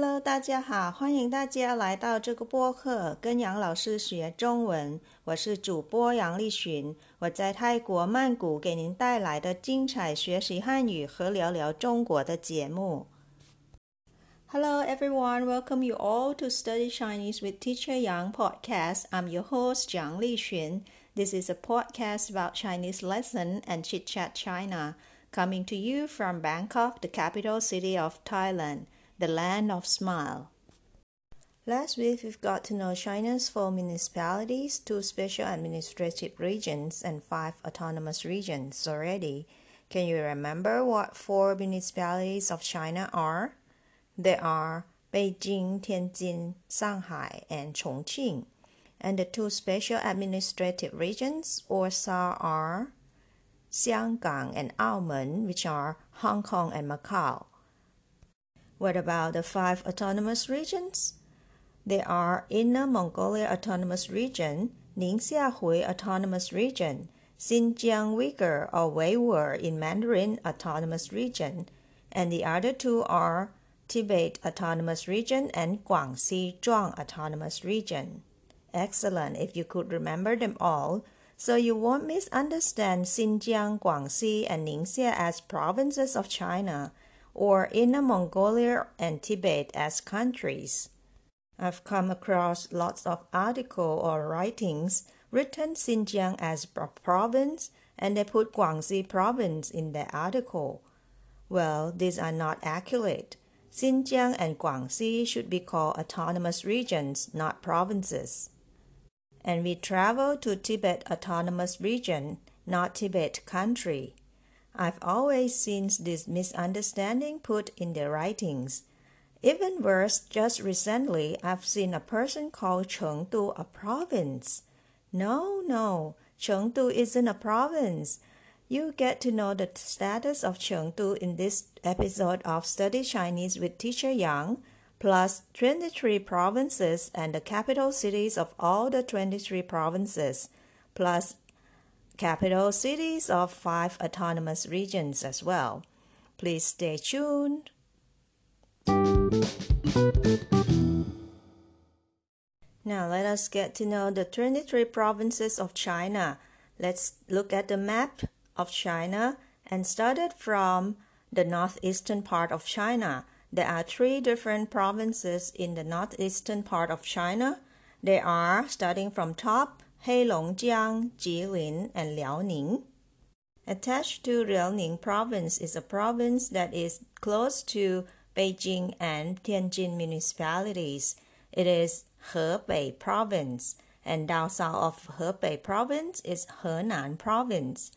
Hello，大家好，欢迎大家来到这个播客，跟杨老师学中文。我是主播杨丽群，我在泰国曼谷给您带来的精彩学习汉语和聊聊中国的节目。Hello everyone, welcome you all to Study Chinese with Teacher Yang podcast. I'm your host Jiang Lixun. This is a podcast about Chinese lesson and chit chat China, coming to you from Bangkok, the capital city of Thailand the land of smile. Last week, we've got to know China's four municipalities, two special administrative regions, and five autonomous regions already. Can you remember what four municipalities of China are? They are Beijing, Tianjin, Shanghai, and Chongqing. And the two special administrative regions, or SAR, are Xianggang and Aomen, which are Hong Kong and Macau. What about the five autonomous regions? They are Inner Mongolia Autonomous Region, Ningxia-Hui Autonomous Region, Xinjiang Uyghur or Weiwur in Mandarin Autonomous Region, and the other two are Tibet Autonomous Region and Guangxi Zhuang Autonomous Region. Excellent if you could remember them all, so you won't misunderstand Xinjiang, Guangxi, and Ningxia as provinces of China or Inner Mongolia and Tibet as countries. I've come across lots of articles or writings written Xinjiang as a province and they put Guangxi province in their article. Well, these are not accurate. Xinjiang and Guangxi should be called autonomous regions, not provinces. And we travel to Tibet Autonomous Region, not Tibet country. I've always seen this misunderstanding put in their writings. Even worse, just recently I've seen a person call Chengdu a province. No, no, Chengdu isn't a province. You get to know the status of Chengdu in this episode of Study Chinese with Teacher Yang, plus 23 provinces and the capital cities of all the 23 provinces, plus capital cities of five autonomous regions as well. Please stay tuned. Now let us get to know the 23 provinces of China. Let's look at the map of China and started from the northeastern part of China. There are three different provinces in the northeastern part of China. They are starting from top Heilongjiang, Jilin, and Liaoning. Attached to Liaoning province is a province that is close to Beijing and Tianjin municipalities. It is Hebei province, and down south of Hebei province is Henan province.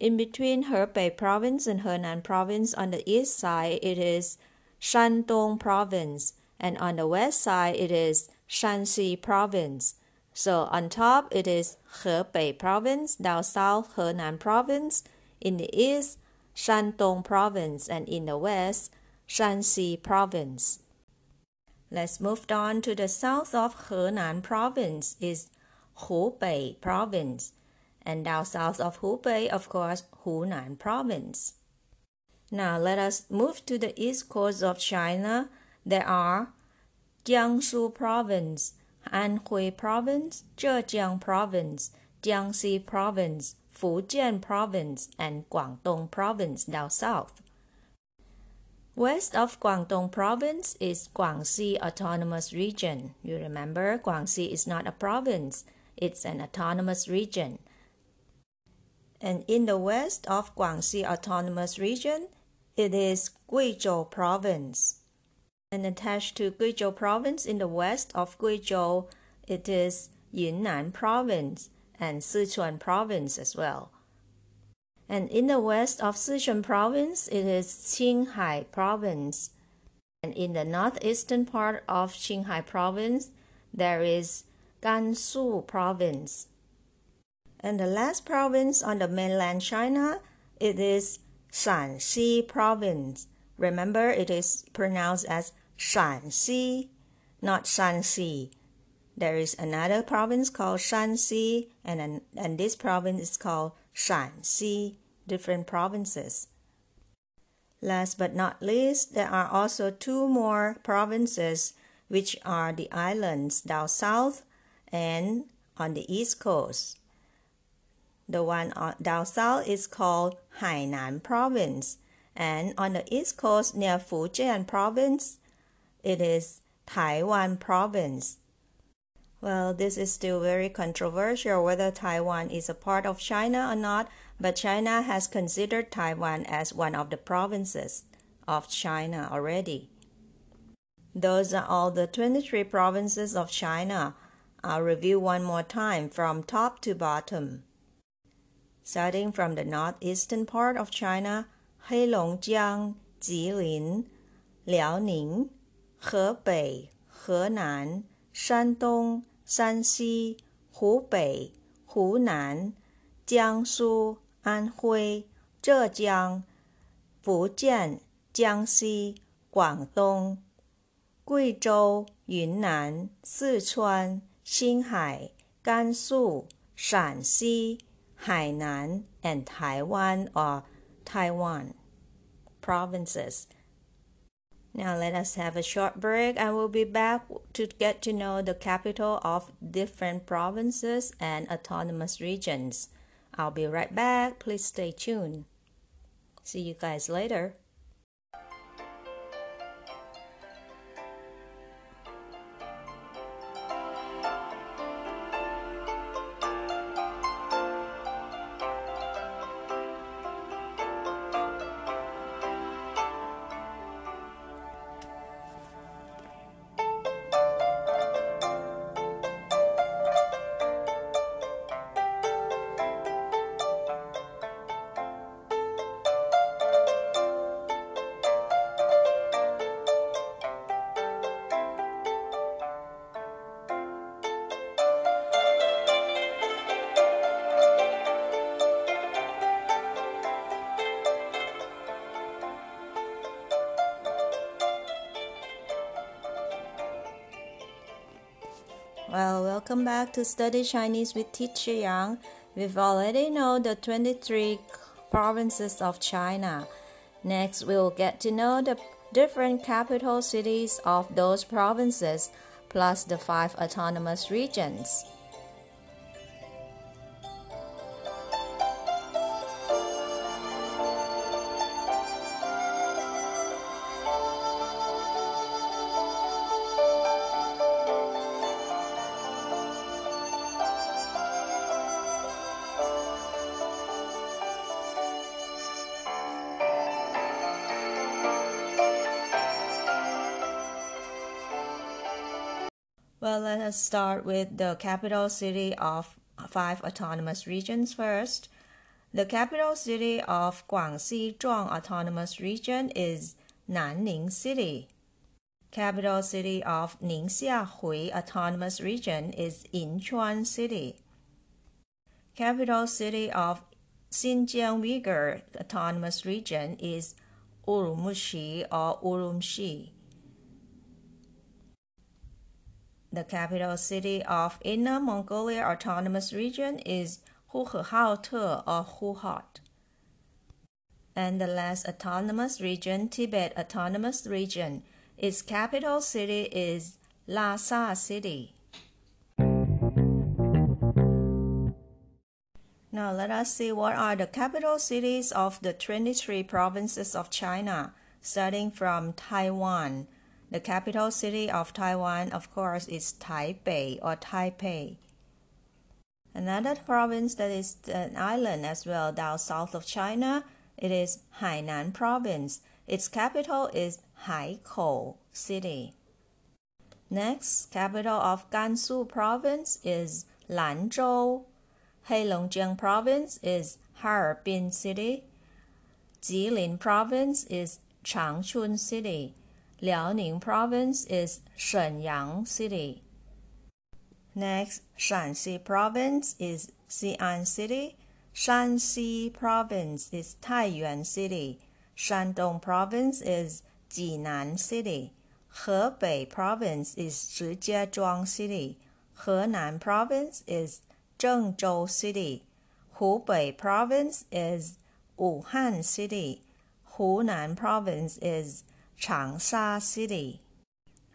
In between Hebei province and Henan province on the east side it is Shandong province, and on the west side it is Shanxi province. So on top it is Hebei province, down south Henan province, in the east Shandong province, and in the west Shanxi province. Let's move on to the south of Henan province is Hubei province, and down south of Hubei, of course, Hunan province. Now let us move to the east coast of China. There are Jiangsu Province, Anhui Province, Zhejiang Province, Jiangxi Province, Fujian Province, and Guangdong Province down south. West of Guangdong Province is Guangxi Autonomous Region. You remember, Guangxi is not a province, it's an autonomous region. And in the west of Guangxi Autonomous Region, it is Guizhou Province and attached to Guizhou province in the west of Guizhou, it is Yunnan province and Sichuan province as well. And in the west of Sichuan province, it is Qinghai province. And in the northeastern part of Qinghai province, there is Gansu province. And the last province on the mainland China, it is Shaanxi province. Remember, it is pronounced as Shaanxi, not Shanxi. There is another province called Shanxi, and, and this province is called Shaanxi, different provinces. Last but not least, there are also two more provinces which are the islands down south and on the east coast. The one down south is called Hainan province, and on the east coast near Fujian province, it is Taiwan province. Well, this is still very controversial whether Taiwan is a part of China or not, but China has considered Taiwan as one of the provinces of China already. Those are all the 23 provinces of China. I'll review one more time from top to bottom. Starting from the northeastern part of China, Heilongjiang, Jilin, Liaoning, Hebei, Henan, Shandong, 山西、湖北、湖南、江苏、安徽、浙江、福建、江西、广东、贵州、云南、四川、青海、甘肃、陕西、海南 and Taiwan or Taiwan provinces. Now let us have a short break and we'll be back to get to know the capital of different provinces and autonomous regions. I'll be right back. Please stay tuned. See you guys later. Welcome back to Study Chinese with Teacher Yang. We've already know the 23 provinces of China. Next, we'll get to know the different capital cities of those provinces plus the five autonomous regions. Let us start with the capital city of five autonomous regions first. The capital city of Guangxi Zhuang Autonomous Region is Nanning City. Capital city of Ningxia Hui Autonomous Region is Yinchuan City. Capital city of Xinjiang Uyghur Autonomous Region is Urumqi or Urumqi. The capital city of Inner Mongolia Autonomous Region is Huhehaote or. And the last autonomous region, Tibet Autonomous Region, its capital city is Lhasa City. Now let us see what are the capital cities of the 23 provinces of China, starting from Taiwan. The capital city of Taiwan, of course, is Taipei or Taipei. Another province that is an island as well down south of China, it is Hainan province. Its capital is Haikou City. Next, capital of Gansu province is Lanzhou. Heilongjiang province is Harbin City. Jilin province is Changchun City. Liaoning province is Shenyang City. Next, Shaanxi province is Xi'an City. Shanxi province is Taiyuan City. Shandong province is Jinan City. Hebei province is Shijiazhuang City. Henan province is Zhengzhou City. Hubei province is Wuhan City. Hunan province is Changsha City.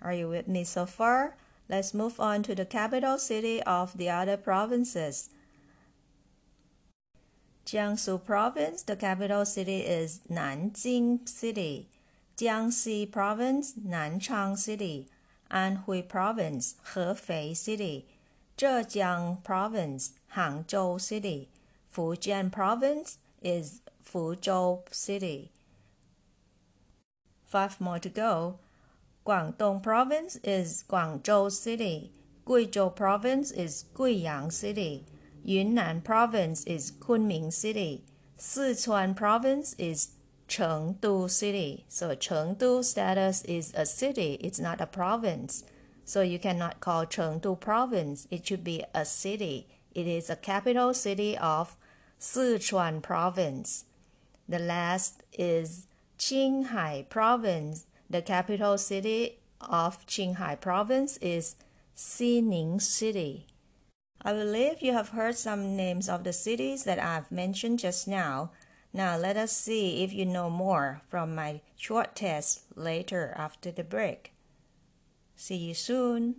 Are you with me so far? Let's move on to the capital city of the other provinces. Jiangsu province, the capital city is Nanjing City. Jiangxi province, Nanchang City. Anhui province, Hefei City. Zhejiang province, Hangzhou City. Fujian province is Fuzhou City. Five more to go. Guangdong province is Guangzhou City. Guizhou province is Guiyang City. Yunnan province is Kunming City. Sichuan province is Chengdu City. So Chengdu status is a city, it's not a province. So you cannot call Chengdu province, it should be a city. It is a capital city of Sichuan province. The last is Qinghai province. The capital city of Qinghai province is Xining City. I believe you have heard some names of the cities that I've mentioned just now. Now let us see if you know more from my short test later after the break. See you soon.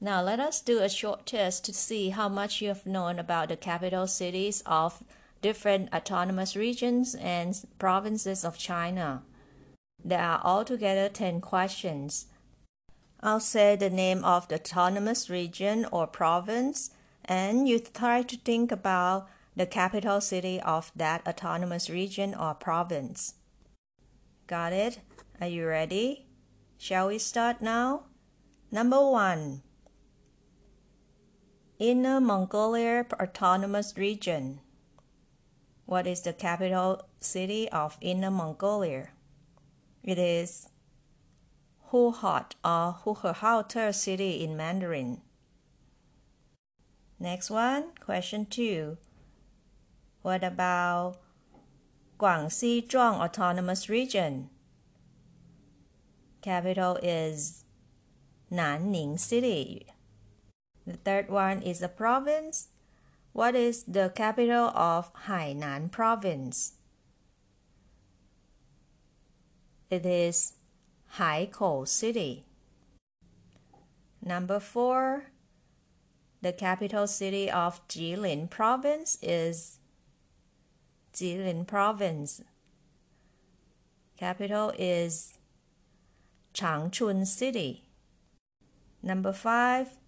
Now let us do a short test to see how much you have known about the capital cities of different autonomous regions and provinces of China. There are altogether 10 questions. I'll say the name of the autonomous region or province and you try to think about the capital city of that autonomous region or province. Got it? Are you ready? Shall we start now? Number one Inner Mongolia Autonomous Region. What is the capital city of Inner Mongolia? It is Hohhot or Huhehaote city in Mandarin. Next one, question two. What about Guangxi Zhuang Autonomous Region? Capital is Nanning City. The third one is a province. What is the capital of Hainan Province? It is Haikou City. Number four, the capital city of Jilin Province is Jilin Province. Capital is Changchun City. Number five,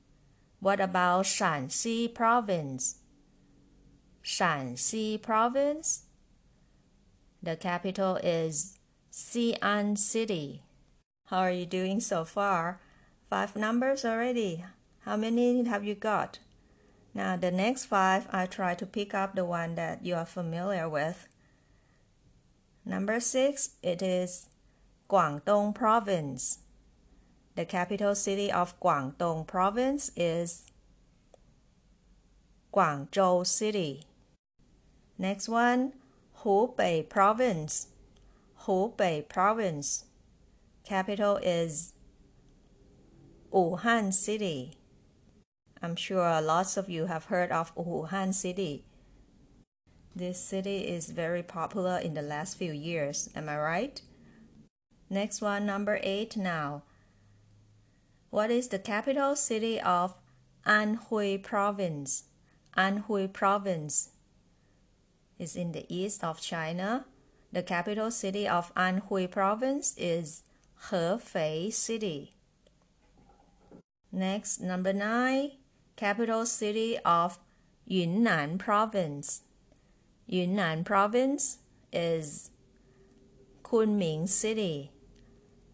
what about Shaanxi Province? Shaanxi Province. The capital is Xi'an City. How are you doing so far? Five numbers already. How many have you got? Now, the next five, I try to pick up the one that you are familiar with. Number six, it is Guangdong Province. The capital city of Guangdong Province is Guangzhou City. Next one, Hubei Province. Hubei Province. Capital is Wuhan City. I'm sure lots of you have heard of Wuhan City. This city is very popular in the last few years, am I right? Next one, number eight now. What is the capital city of Anhui Province? Anhui Province is in the east of China. The capital city of Anhui Province is Hefei City. Next, number nine capital city of Yunnan province. Yunnan province is Kunming city.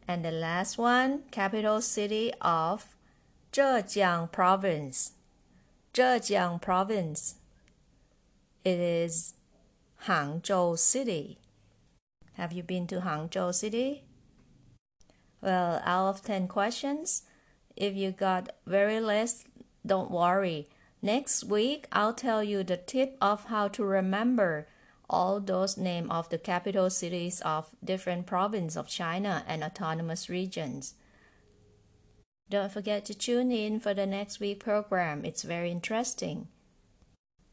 And the last one, capital city of Zhejiang province. Zhejiang province. It is Hangzhou city. Have you been to Hangzhou city? Well, out of 10 questions, if you got very less don't worry. Next week, I'll tell you the tip of how to remember all those names of the capital cities of different provinces of China and autonomous regions. Don't forget to tune in for the next week program. It's very interesting.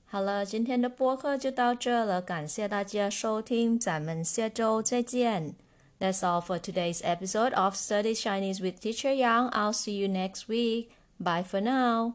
好了，今天的播客就到这了，感谢大家收听，咱们下周再见。That's all for today's episode of Study Chinese with Teacher Yang. I'll see you next week. Bye for now.